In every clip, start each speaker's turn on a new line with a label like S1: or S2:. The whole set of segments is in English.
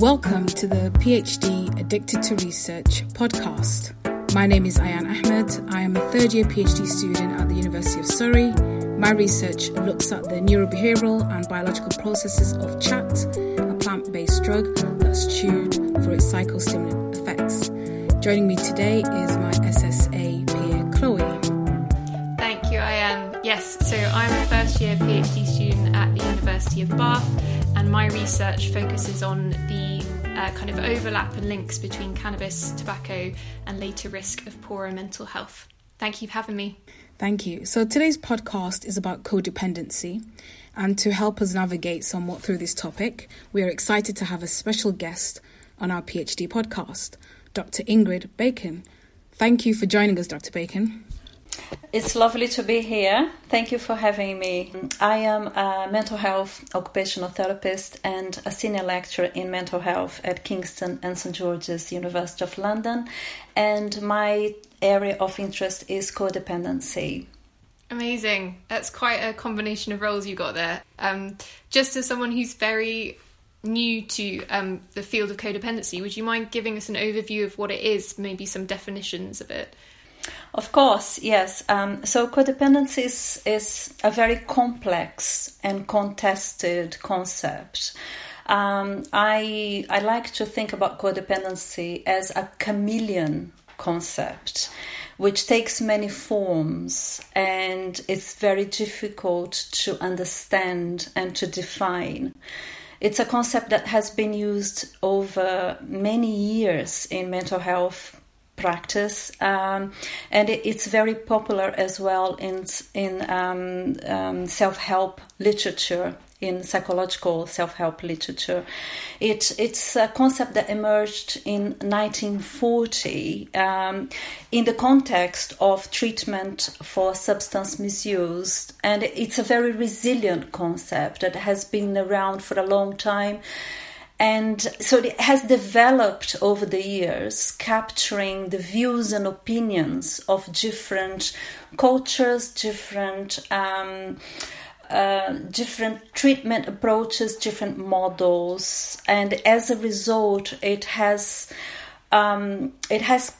S1: Welcome to the PhD Addicted to Research podcast. My name is Ayan Ahmed. I am a third year PhD student at the University of Surrey. My research looks at the neurobehavioral and biological processes of chat, a plant based drug that's chewed for its psychostimulant effects. Joining me today is my SSA peer, Chloe.
S2: Thank you, Ayan. Yes, so I'm a first year PhD student at the University of Bath, and my research focuses on uh, kind of overlap and links between cannabis, tobacco, and later risk of poorer mental health. Thank you for having me.
S1: Thank you. So today's podcast is about codependency. And to help us navigate somewhat through this topic, we are excited to have a special guest on our PhD podcast, Dr. Ingrid Bacon. Thank you for joining us, Dr. Bacon.
S3: It's lovely to be here. Thank you for having me. I am a mental health occupational therapist and a senior lecturer in mental health at Kingston and St George's University of London, and my area of interest is codependency.
S2: Amazing. That's quite a combination of roles you got there. Um, just as someone who's very new to um, the field of codependency, would you mind giving us an overview of what it is, maybe some definitions of it?
S3: Of course, yes. Um, so codependency is, is a very complex and contested concept. Um, I I like to think about codependency as a chameleon concept, which takes many forms and it's very difficult to understand and to define. It's a concept that has been used over many years in mental health practice, um, and it, it's very popular as well in in um, um, self help literature. In psychological self-help literature, it, it's a concept that emerged in 1940 um, in the context of treatment for substance misuse, and it's a very resilient concept that has been around for a long time and so it has developed over the years, capturing the views and opinions of different cultures, different. Um, uh, different treatment approaches, different models, and as a result, it has um, it has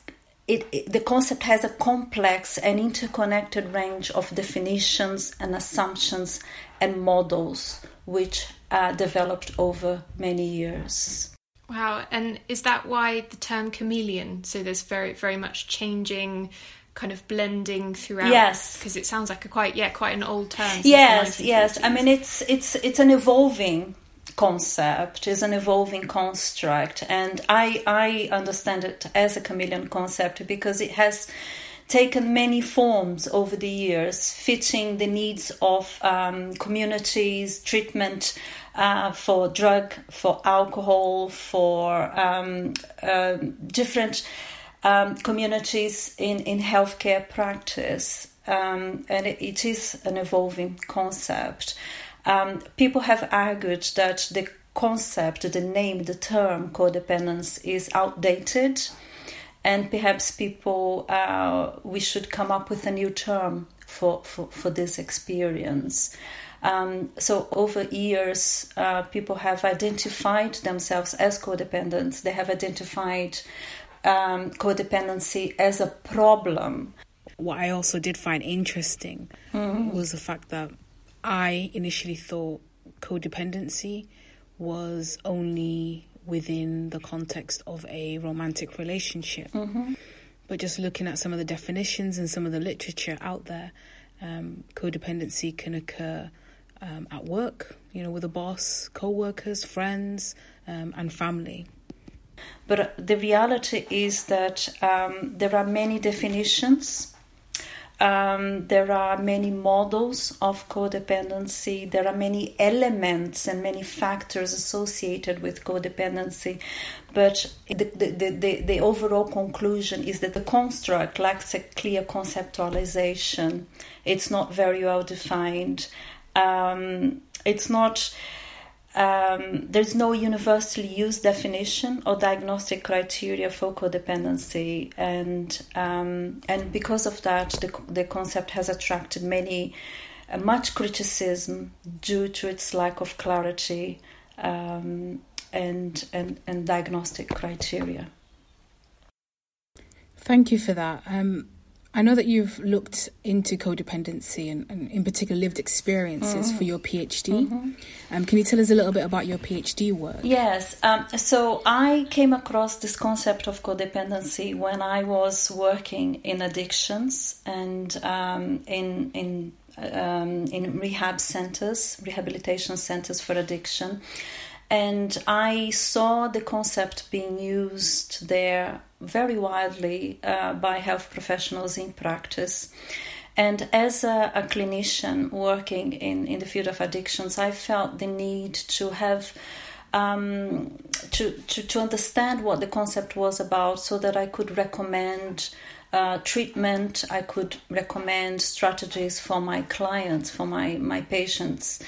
S3: it, it, the concept has a complex and interconnected range of definitions and assumptions and models which uh, developed over many years.
S2: Wow, and is that why the term chameleon? So there's very, very much changing, kind of blending throughout.
S3: Yes,
S2: because it sounds like a quite, yeah, quite an old term.
S3: Yes, yes. I mean, it's it's it's an evolving concept is an evolving construct and i i understand it as a chameleon concept because it has taken many forms over the years, fitting the needs of um, communities, treatment uh, for drug, for alcohol, for um, uh, different um, communities in, in healthcare practice. Um, and it, it is an evolving concept. Um, people have argued that the concept, the name, the term codependence is outdated and perhaps people uh, we should come up with a new term for for, for this experience. Um, so over years uh, people have identified themselves as codependents. They have identified um, codependency as a problem.
S1: What i also did find interesting mm-hmm. was the fact that i initially thought codependency was only within the context of a romantic relationship. Mm-hmm. But just looking at some of the definitions and some of the literature out there, um, codependency can occur um, at work, you know, with a boss, co workers, friends, um, and family.
S3: But the reality is that um, there are many definitions um, there are many models of codependency. There are many elements and many factors associated with codependency. But the, the, the, the overall conclusion is that the construct lacks a clear conceptualization. It's not very well defined. Um, it's not um, there's no universally used definition or diagnostic criteria for codependency, and um, and because of that, the, the concept has attracted many uh, much criticism due to its lack of clarity. Um, and, and, and diagnostic criteria.
S1: Thank you for that. Um, I know that you've looked into codependency and, and in particular lived experiences mm-hmm. for your PhD. Mm-hmm. Um, can you tell us a little bit about your PhD work?
S3: Yes. Um, so I came across this concept of codependency when I was working in addictions and um, in in um, in rehab centers, rehabilitation centers for addiction. And I saw the concept being used there very widely uh, by health professionals in practice. And as a, a, clinician working in, in the field of addictions, I felt the need to have um, to, to, to understand what the concept was about so that I could recommend uh, treatment, I could recommend strategies for my clients, for my, my patients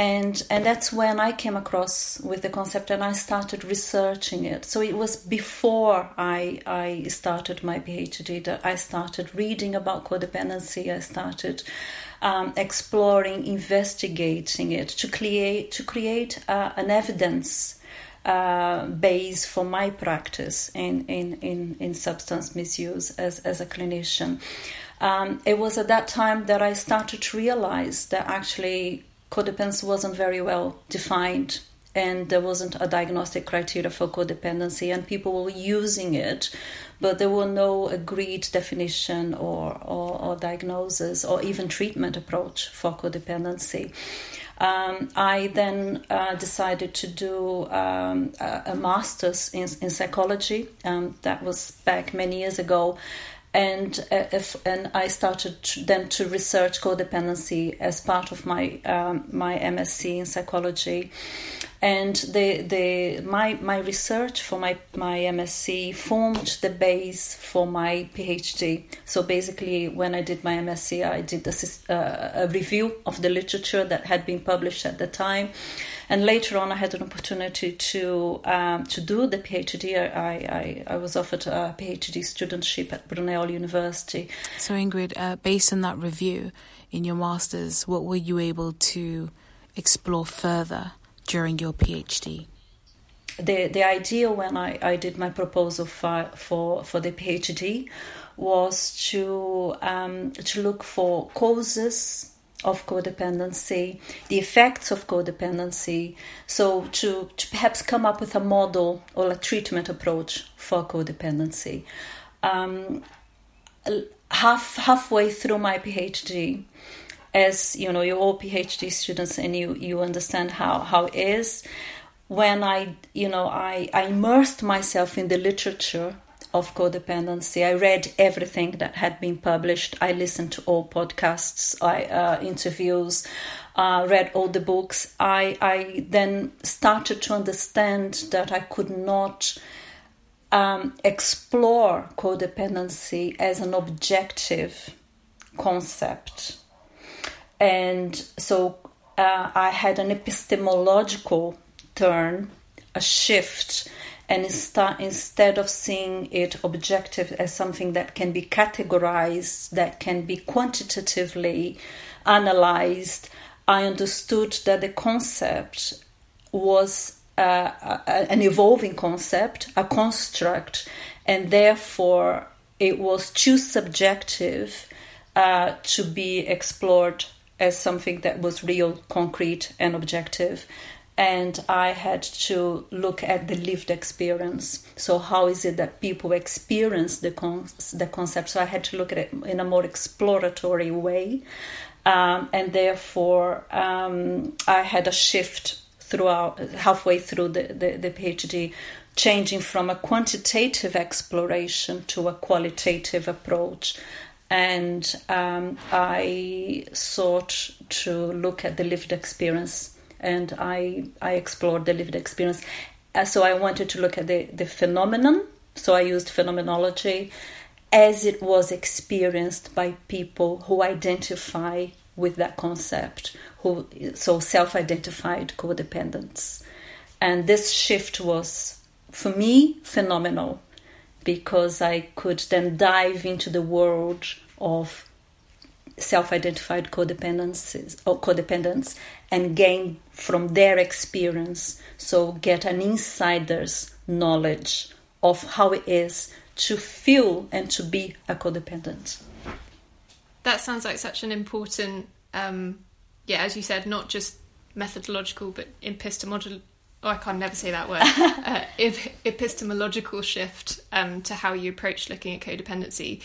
S3: and and that's when I came across with the concept and I started researching it. So it was before I I started my PhD that I started reading about codependency. I started um, exploring, investigating it to create to create uh, an evidence. Uh, base for my practice in, in, in, in substance misuse as, as a clinician. Um, it was at that time that I started to realize that actually codependency wasn't very well defined and there wasn't a diagnostic criteria for codependency and people were using it but there were no agreed definition or, or, or diagnosis or even treatment approach for codependency um, I then uh, decided to do um, a, a, master's in, in psychology. Um, that was back many years ago and uh, if, and I started to, then to research codependency as part of my um, my MSc in psychology, and the the my my research for my my MSc formed the base for my PhD. So basically, when I did my MSc, I did a, uh, a review of the literature that had been published at the time and later on, I had an opportunity to um, to do the PhD. I, I, I was offered a PhD studentship at Brunel University.
S1: So Ingrid, uh, based on that review in your masters, what were you able to explore further during your PhD?
S3: The the idea when I, I did my proposal for for, for the PhD was to um, to look for causes of codependency, the effects of codependency. So, to, to, perhaps come up with a model or a treatment approach for codependency. Um, half halfway through my PhD, as you know, you're all PhD students and you you understand how how it is. When I you know I, I immersed myself in the literature of codependency. I read everything that had been published. I listened to all podcasts, I, uh, interviews, uh, read all the books. I, I then started to understand that I could not um, explore codependency as an objective concept. And so uh, I had an epistemological turn, a shift and instead of seeing it objective as something that can be categorized, that can be quantitatively analyzed, I understood that the concept was uh, an evolving concept, a construct, and therefore it was too subjective uh, to be explored as something that was real, concrete, and objective and I had to look at the lived experience. So, how is it that people experience the, con- the concept? So, I had to look at it in a more exploratory way, um, and therefore, um, I had a shift throughout halfway through the, the, the PhD, changing from a quantitative exploration to a qualitative approach and um, I sought to look at the lived experience and I I explored the lived experience. Uh, so I wanted to look at the the phenomenon. So I used phenomenology as it was experienced by people who identify with that concept, who so self-identified codependents, and this shift was for me phenomenal because I could then dive into the world of self-identified codependencies or codependents and gain from their experience. So get an insider's knowledge of how it is to feel and to be a codependent.
S2: That sounds like such an important um, yeah as you said not just methodological but epistemological oh, I can't never say that word, uh, epistemological shift um, to how you approach looking at codependency.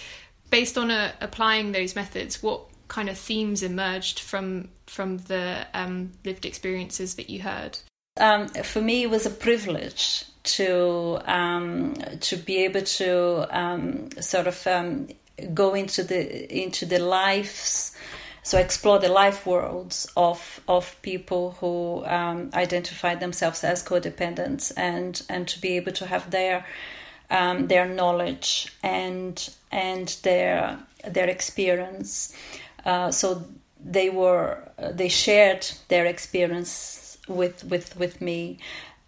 S2: Based on uh, applying those methods, what kind of themes emerged from from the um, lived experiences that you heard?
S3: Um, for me, it was a privilege to um, to be able to um, sort of um, go into the into the lives so explore the life worlds of of people who um, identify themselves as codependents and and to be able to have their um, their knowledge and and their their experience. Uh, so they were they shared their experience with with with me,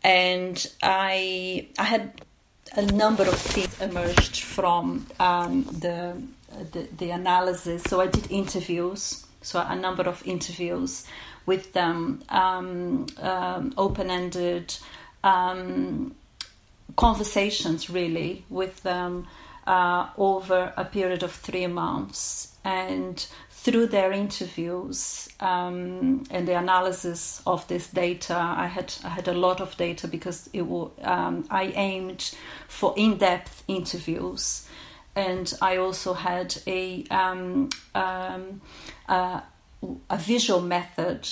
S3: and I I had a number of things emerged from um, the, the, the analysis. So I did interviews so a number of interviews with them, um, um, open-ended um, conversations, really, with them uh, over a period of three months, and through their interviews um, and the analysis of this data, I had I had a lot of data because it um, I aimed for in-depth interviews, and I also had a um, um uh, a visual method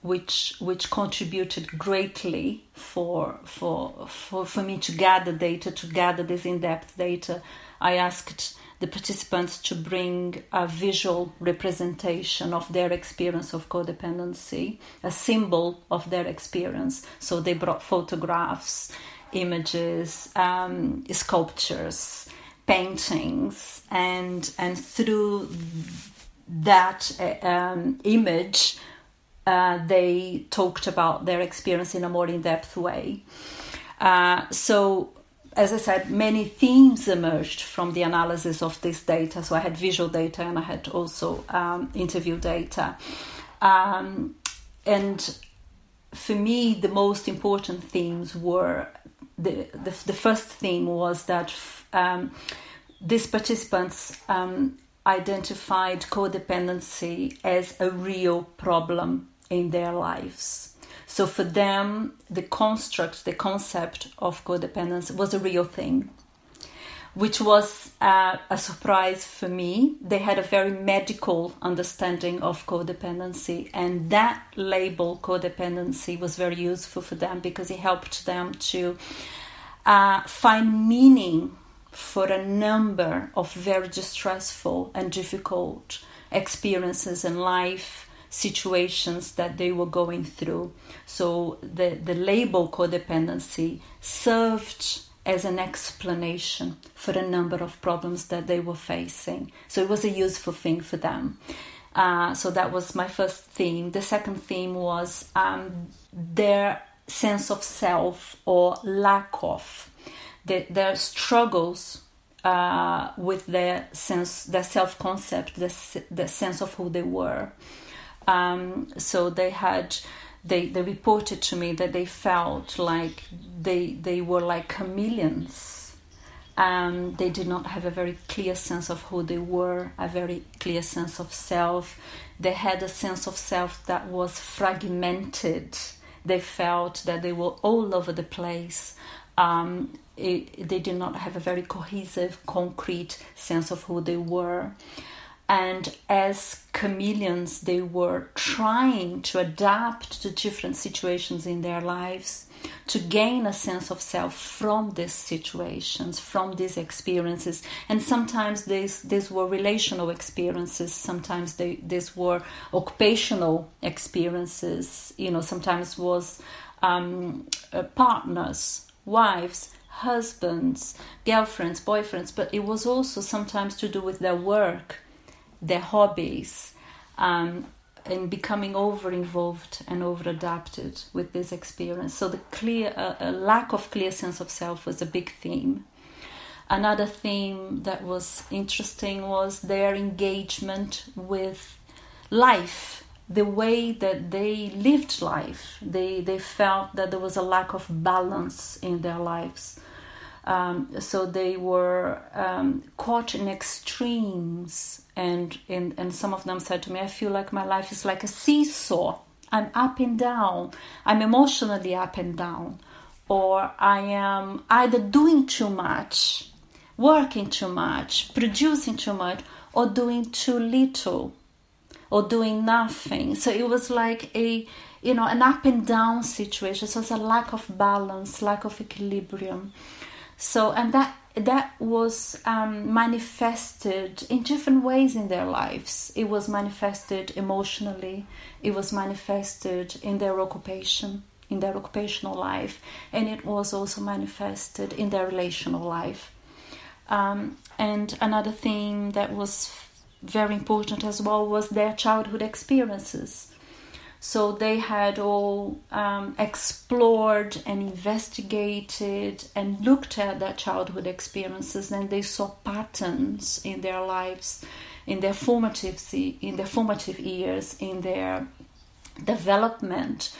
S3: which which contributed greatly for for for for me to gather data to gather this in-depth data. I asked the participants to bring a visual representation of their experience of codependency a symbol of their experience. So they brought photographs images um, sculptures paintings and and through that uh, um, image, uh, they talked about their experience in a more in depth way. Uh, so, as I said, many themes emerged from the analysis of this data. So, I had visual data and I had also um, interview data. Um, and for me, the most important themes were the, the, the first theme was that um, these participants um, identified codependency as a real problem in their lives. So for them, the construct, the concept of codependence was a real thing, which was uh, a surprise for me. They had a very medical understanding of codependency, and that label, codependency, was very useful for them because it helped them to uh, find meaning for a number of very distressful and difficult experiences in life situations that they were going through. So the, the label codependency served as an explanation for a number of problems that they were facing. So it was a useful thing for them. Uh, so that was my first theme. The second theme was um, their sense of self or lack of the, their struggles uh, with their sense, their self concept, the, the sense of who they were. Um, so they had, they, they reported to me that they felt like they, they were like chameleons. Um, they did not have a very clear sense of who they were, a very clear sense of self. They had a sense of self that was fragmented. They felt that they were all over the place. Um, it, they did not have a very cohesive, concrete sense of who they were. And as chameleons, they were trying to adapt to different situations in their lives to gain a sense of self from these situations, from these experiences. And sometimes these, these were relational experiences, sometimes they, these were occupational experiences, you know, sometimes was um, uh, partners, wives, husbands, girlfriends, boyfriends, but it was also sometimes to do with their work, their hobbies, um, and becoming over involved and over adapted with this experience. So the clear, uh, a lack of clear sense of self was a big theme. Another theme that was interesting was their engagement with life, the way that they lived life. They, they felt that there was a lack of balance in their lives. Um, so they were um, caught in extremes, and, and and some of them said to me, "I feel like my life is like a seesaw. I'm up and down. I'm emotionally up and down, or I am either doing too much working too much, producing too much, or doing too little, or doing nothing. So it was like a you know an up and down situation. So it's a lack of balance, lack of equilibrium. So and that that was um, manifested in different ways in their lives. It was manifested emotionally. It was manifested in their occupation, in their occupational life, and it was also manifested in their relational life. Um, and another thing that was very important as well was their childhood experiences. So they had all um, explored and investigated and looked at their childhood experiences, and they saw patterns in their lives, in their formative in their formative years, in their development,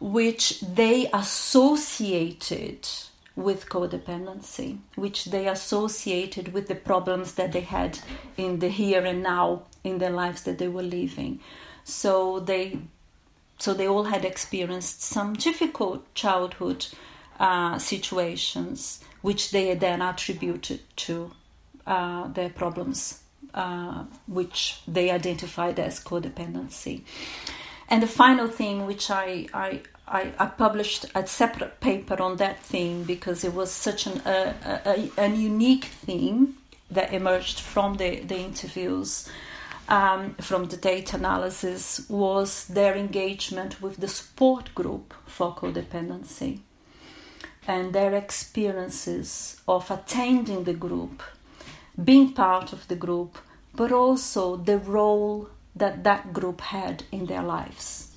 S3: which they associated with codependency, which they associated with the problems that they had in the here and now in the lives that they were living. So they, so they all had experienced some difficult childhood uh, situations, which they then attributed to uh, their problems, uh, which they identified as codependency. And the final thing, which I, I, I, I, published a separate paper on that theme because it was such an, uh, a, a, unique theme that emerged from the, the interviews, um, from the data analysis, was their engagement with the support group for codependency and their experiences of attending the group, being part of the group, but also the role that that group had in their lives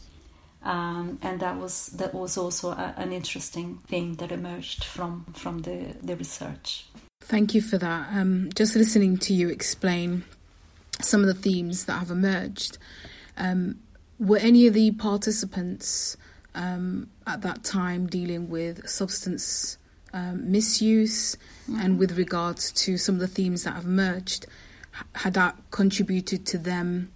S3: um, and that was that was also a, an interesting thing that emerged from from the, the research.
S1: Thank you for that. Um, just listening to you explain some of the themes that have emerged, um, were any of the participants um, at that time dealing with substance um, misuse, mm-hmm. and with regards to some of the themes that have emerged, had that contributed to them?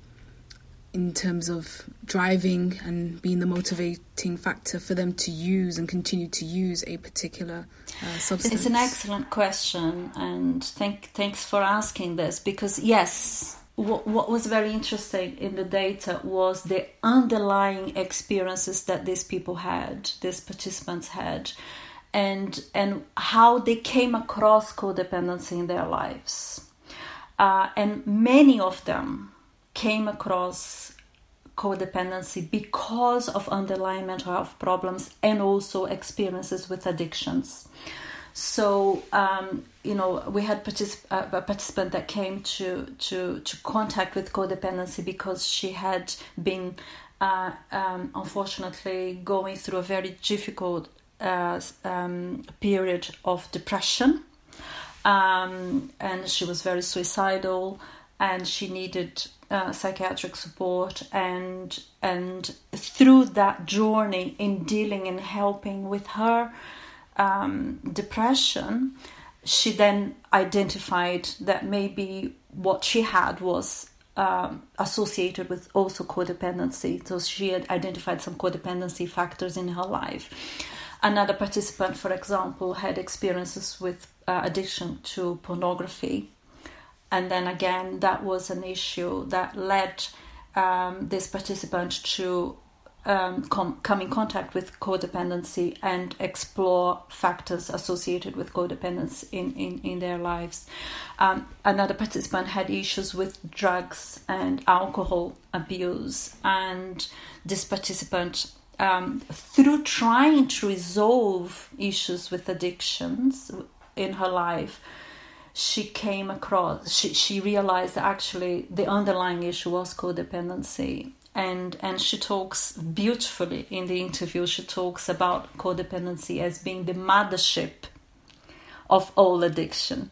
S1: In terms of driving and being the motivating factor for them to use and continue to use a particular uh, substance?
S3: It's an excellent question, and thank, thanks for asking this because, yes, what, what was very interesting in the data was the underlying experiences that these people had, these participants had. And, and how they came across codependency in their lives. Uh, and many of them came across codependency because of underlying mental health problems and also experiences with addictions. So, um, you know, we had particip- uh, a participant that came to, to, to contact with codependency because she had been, uh, um, unfortunately, going through a very difficult uh, um, period of depression. Um, and she was very suicidal and she needed uh, psychiatric support and and through that journey in dealing and helping with her um, depression she then identified that maybe what she had was um, associated with also codependency. So she had identified some codependency factors in her life. Another participant for example had experiences with uh, addiction to pornography and then again that was an issue that led um, this participant to um, com- come in contact with codependency and explore factors associated with codependence in, in, in their lives. Um, another participant had issues with drugs and alcohol abuse, and this participant, um, through trying to resolve issues with addictions in her life, she came across she, she realized that actually the underlying issue was codependency. And and she talks beautifully in the interview she talks about codependency as being the mothership of all addiction.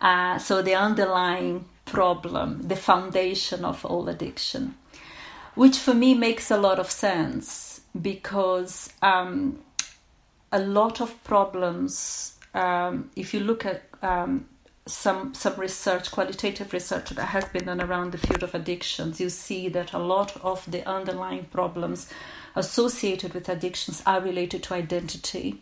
S3: Uh, so the underlying problem, the foundation of all addiction, which for me makes a lot of sense because um, a lot of problems, um, if you look at um, some some research, qualitative research that has been done around the field of addictions, you see that a lot of the underlying problems associated with addictions are related to identity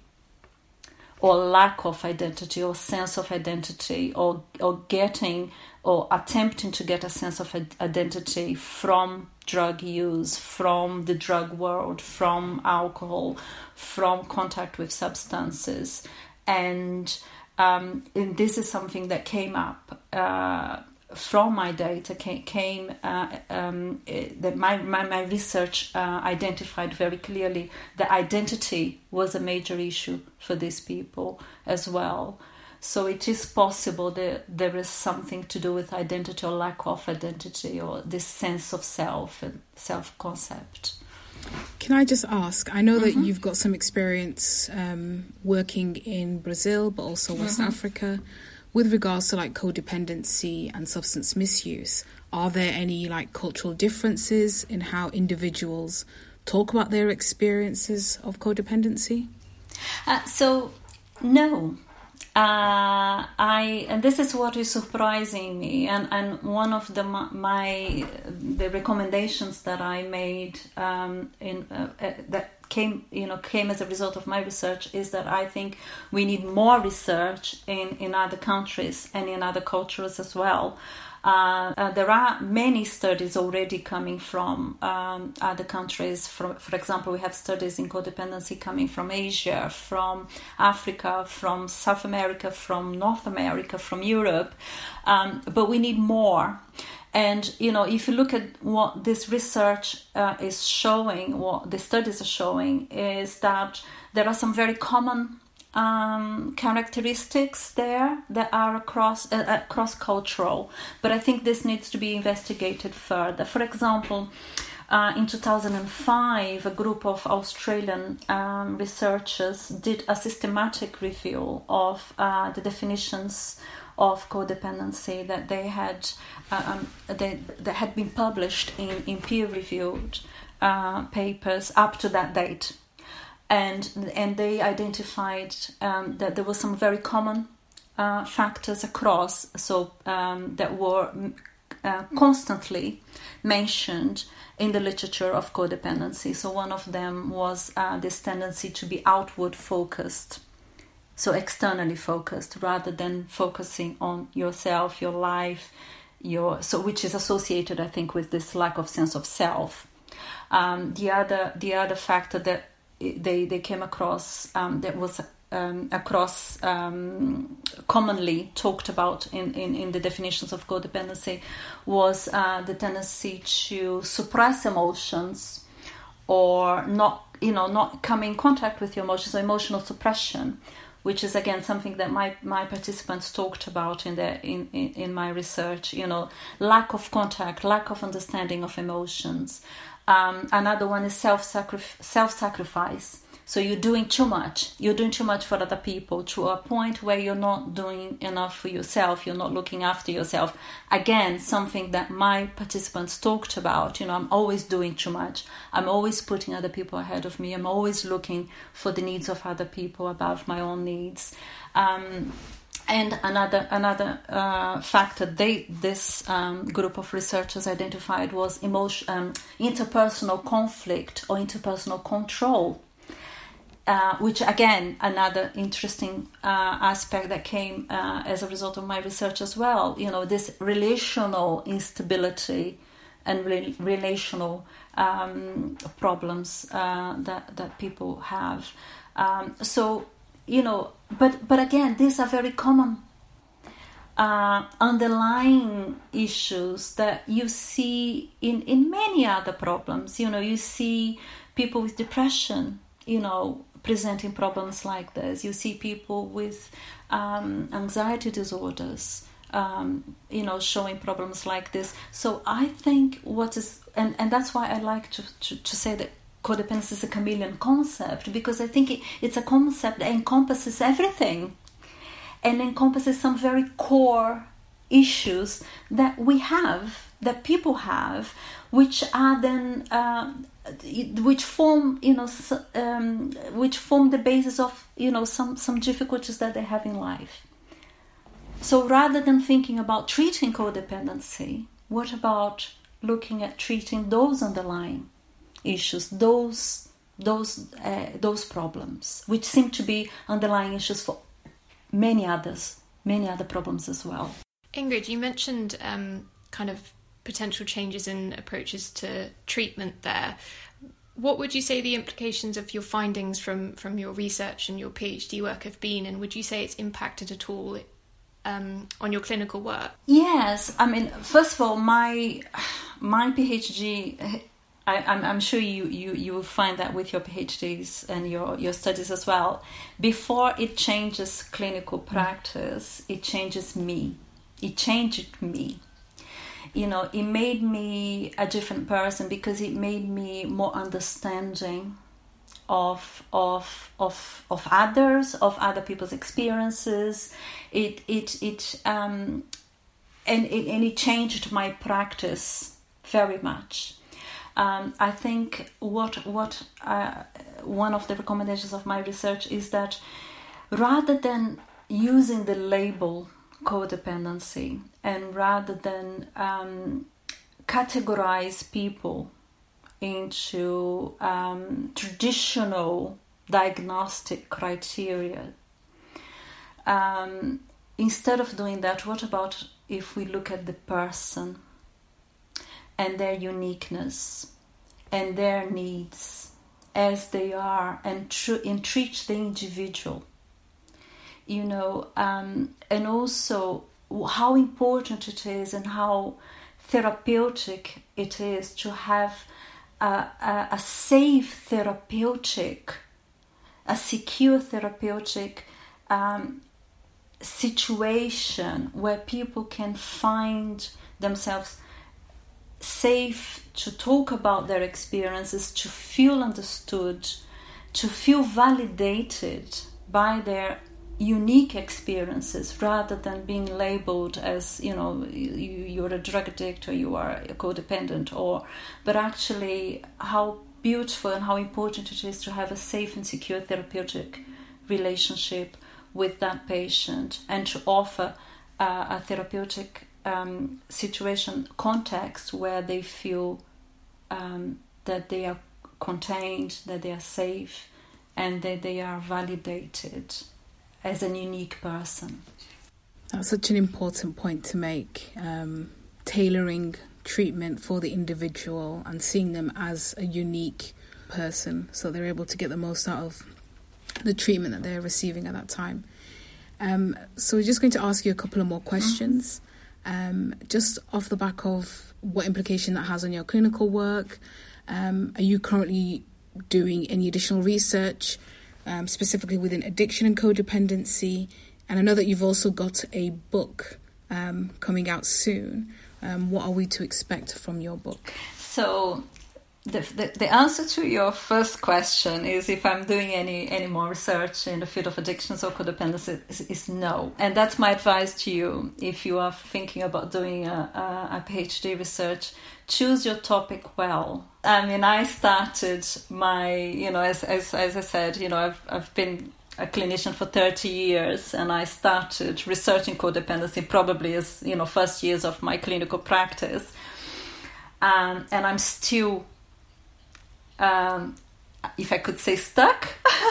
S3: or lack of identity or sense of identity or or getting or attempting to get a sense of identity from drug use, from the drug world, from alcohol, from contact with substances, and um, and this is something that came up uh, from my data came, came uh, um, that my, my, my research uh, identified very clearly that identity was a major issue for these people as well. So it is possible that there is something to do with identity or lack of identity or this sense of self and self concept.
S1: Can I just ask? I know mm-hmm. that you've got some experience um, working in Brazil, but also West mm-hmm. Africa. With regards to like codependency and substance misuse, are there any like cultural differences in how individuals talk about their experiences of codependency?
S3: Uh, so, no, uh, I and this is what is surprising me, and and one of the my the recommendations that I made um, in uh, uh, that came you know came as a result of my research is that I think we need more research in in other countries and in other cultures as well there are many studies already coming from um, other countries. For, for example, we have studies in codependency coming from Asia, from Africa, from South America, from North America, from Europe. Um, but we need more. And you know, if you look at what this research uh, is showing, what the studies are showing, is that there are some very common um, characteristics there that are across uh, uh, cross cultural, but I think this needs to be investigated further. For example. Uh, in 2005, a group of Australian um, researchers did a systematic review of uh, the definitions of codependency that they had uh, um, they, that had been published in, in peer-reviewed uh, papers up to that date and and they identified um, that there were some very common uh, factors across, so um, that were uh, constantly mentioned in the literature of codependency. So one of them was uh, this tendency to be outward focused, so externally focused, rather than focusing on yourself, your life, your so which is associated, I think, with this lack of sense of self. Um, the other the other factor that they they came across um, that was um, across um, commonly talked about in, in, in, the definitions of codependency was uh, the tendency to suppress emotions or not you know not come in contact with your emotions or emotional suppression which is again something that my, my participants talked about in the in, in, in my research you know lack of contact lack of understanding of emotions um, another one is self sacrifice. So you're doing too much. You're doing too much for other people to a point where you're not doing enough for yourself. You're not looking after yourself. Again, something that my participants talked about. You know, I'm always doing too much. I'm always putting other people ahead of me. I'm always looking for the needs of other people above my own needs. Um, and another another uh, factor they this um, group of researchers identified was emotion, um, interpersonal conflict or interpersonal control, uh, which again another interesting uh, aspect that came uh, as a result of my research as well. You know this relational instability and re- relational um, problems uh, that that people have. Um, so you know, but but again, these are very common uh, underlying issues that you see in in many other problems. You know, you see people with depression, you know, presenting problems like this. You see people with um, anxiety disorders. Um, you know, showing problems like this. So I think what is, and, and that's why I like to, to, to say that codependency is a chameleon concept because I think it, it's a concept that encompasses everything. and encompasses some very core issues that we have, that people have, which are then uh, which form you know um, which form the basis of you know some some difficulties that they have in life. So rather than thinking about treating codependency, what about looking at treating those underlying issues, those those uh, those problems, which seem to be underlying issues for many others, many other problems as well.
S2: Ingrid, you mentioned um, kind of potential changes in approaches to treatment there. What would you say the implications of your findings from, from your research and your PhD work have been, and would you say it's impacted at all um, on your clinical work?
S3: Yes, I mean, first of all, my my PhD. I, am I'm sure you, you, you will find that with your PhDs and your, your studies as well. Before it changes clinical practice, it changes me. It changed me you know it made me a different person because it made me more understanding of of of of others of other people's experiences it it it um and it, and it changed my practice very much um, I think what what uh, one of the recommendations of my research is that rather than using the label codependency and rather than um, categorize people into um, traditional diagnostic criteria. Um, instead of doing that, what about if we look at the person and their uniqueness and their needs as they are and, tr- and treat the individual? You know, um, and also how important it is and how therapeutic it is to have a, a, a safe therapeutic, a secure therapeutic um, situation where people can find themselves safe to talk about their experiences, to feel understood, to feel validated by their unique experiences rather than being labeled as you know you, are a drug addict or you are a codependent or but actually how beautiful and how important it is to have a safe and secure therapeutic relationship with that patient and to offer uh, a therapeutic um, situation context where they feel um, that they are contained that they are safe and that they are validated as an unique person.
S1: That's such an important point to make. Um, tailoring treatment for the individual and seeing them as a unique person so they're able to get the most out of the treatment that they're receiving at that time. Um, so, we're just going to ask you a couple of more questions, um, just off the back of what implication that has on your clinical work. Um, are you currently doing any additional research? um, specifically within addiction and codependency. And I know that you've also got a book um, coming out soon. Um, what are we to expect from your book?
S3: So, the, the, answer to your first question is if I'm doing any, any more research in the field of addictions or codependency is, is no. And that's my advice to you if you are thinking about doing a, a, a PhD research. Choose your topic well. I mean, I started my, you know, as, as, as I said, you know, I've, I've been a clinician for 30 years and I started researching codependency probably as, you know, first years of my clinical practice. Um, and I'm still um, if I could say, stuck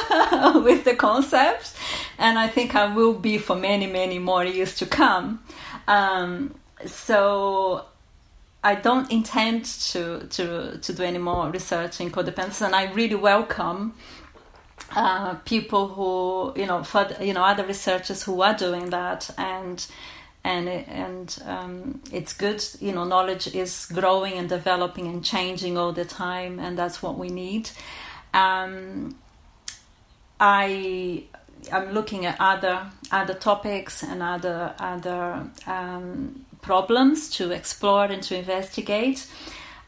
S3: with the concept, and I think I will be for many, many more years to come. Um, so I don't intend to, to, to do any more research in codependence, and I really welcome uh, people who, you know, for, you know, other researchers who are doing that, and and and um, it's good you know knowledge is growing and developing and changing all the time and that's what we need. Um, i i'm looking at other other topics and other other um, problems to explore and to investigate.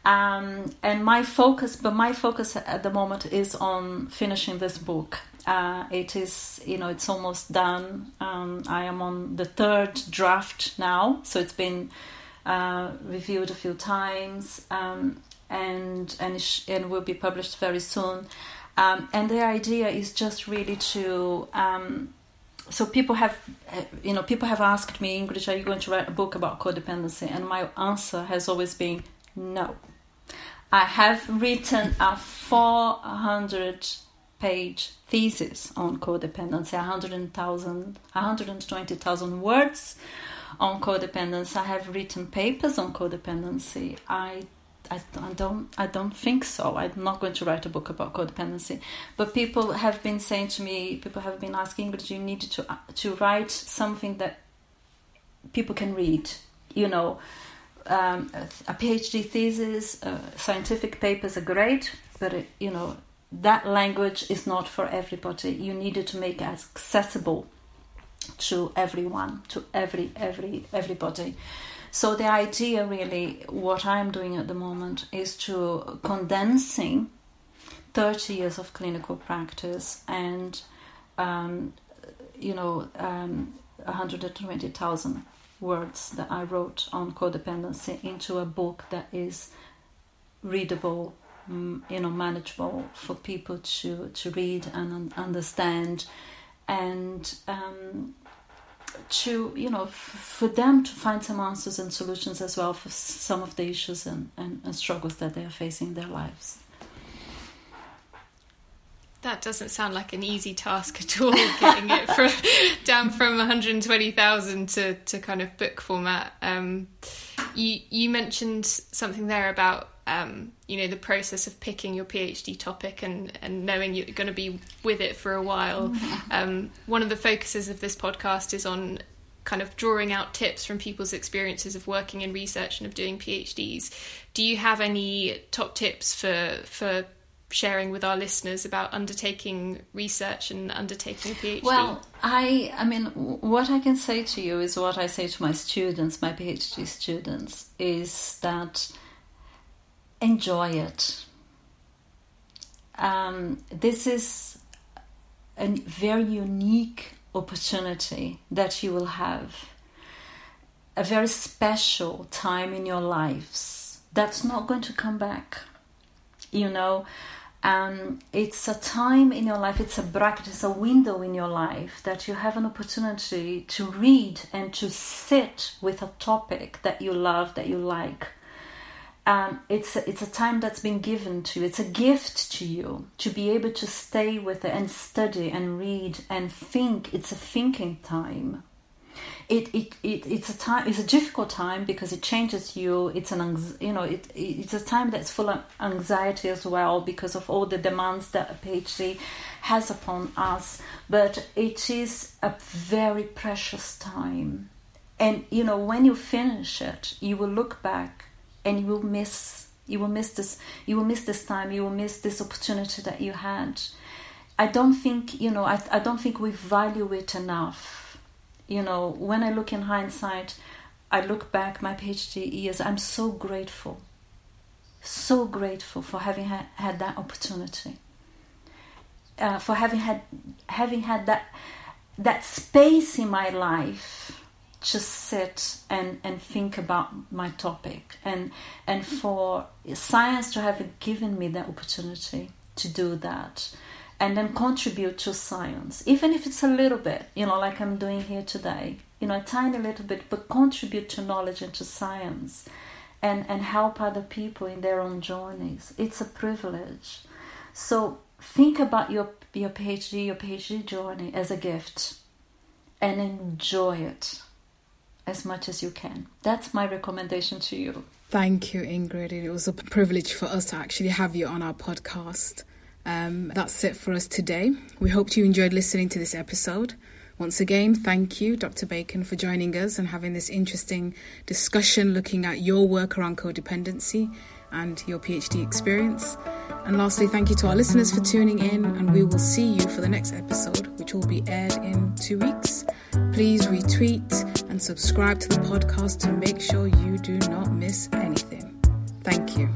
S3: Um, and my focus but my focus at the moment is on finishing this book Uh, it is, you know, it's almost done. Um, I am on the third draft now, so it's been uh, reviewed a few times, um, and and sh- and will be published very soon. Um, and the idea is just really to um, so people have you know people have asked me Ingrid are you going to write a book about codependency and my answer has always been no I have written a 400 page thesis on codependency 100,000 120,000 words on codependency I have written papers on codependency I I, don't I don't think so. I'm not going to write a book about codependency. But people have been saying to me, people have been asking, but you need to to write something that people can read. You know, um, a PhD thesis, uh, scientific papers are great, but it, you know that language is not for everybody. You needed to make it accessible to everyone, to every every everybody. So the idea, really, what I'm doing at the moment is to condensing 30 years of clinical practice and, um, you know, um, 120,000 words that I wrote on codependency into a book that is readable, you know, manageable for people to to read and understand, and um, to you know for them to find some answers and solutions as well for some of the issues and, and, and struggles that they are facing in their lives.
S2: That doesn't sound like an easy task at all getting it from down from 120,000 to to kind of book format. Um, you you mentioned something there about um, you know the process of picking your PhD topic and and knowing you're going to be with it for a while. Mm-hmm. Um, one of the focuses of this podcast is on kind of drawing out tips from people's experiences of working in research and of doing PhDs. Do you have any top tips for for sharing with our listeners about undertaking research and undertaking a PhD?
S3: Well, I I mean what I can say to you is what I say to my students, my PhD students is that enjoy it. Um, this is a very unique opportunity that you will have, a very special time in your lives that's not going to come back. You know, um, it's a time in your life, it's a bracket, it's a window in your life that you have an opportunity to read and to sit with a topic that you love, that you like um, it's a, it's a time that's been given to you. It's a gift to you to be able to stay with it and study and read and think. It's a thinking time. It, it, it it's a time it's a difficult time because it changes you it's an you know it, it's a time that's full of anxiety as well because of all the demands that a phd has upon us but it is a very precious time and you know when you finish it you will look back and you will miss you will miss this you will miss this time you will miss this opportunity that you had. I don't think you know i, I don't think we value it enough. You know when i look in hindsight i look back my phd years i'm so grateful. So grateful for having ha- had that opportunity. Uh, for having had having had that that space in my life just sit and, and think about my topic. And and for science to have given me the opportunity to do that and then contribute to science even if it's a little bit you know like i'm doing here today you know a tiny little bit but contribute to knowledge and to science and and help other people in their own journeys. It's a privilege. So think about your your phd your phd journey as a gift and enjoy it as much as you can. That's my recommendation to you.
S1: Thank you, Ingrid. It was a privilege for us to actually have you on our podcast. Um, that's it for us today. We hope you enjoyed listening to this episode. Once again, thank you, Dr. Bacon, for joining us and having this interesting discussion looking at your work around codependency and your PhD experience. And lastly, thank you to our listeners for tuning in, and we will see you for the next episode, which will be aired in two weeks. Please retweet and subscribe to the podcast to make sure you do not miss anything. Thank you.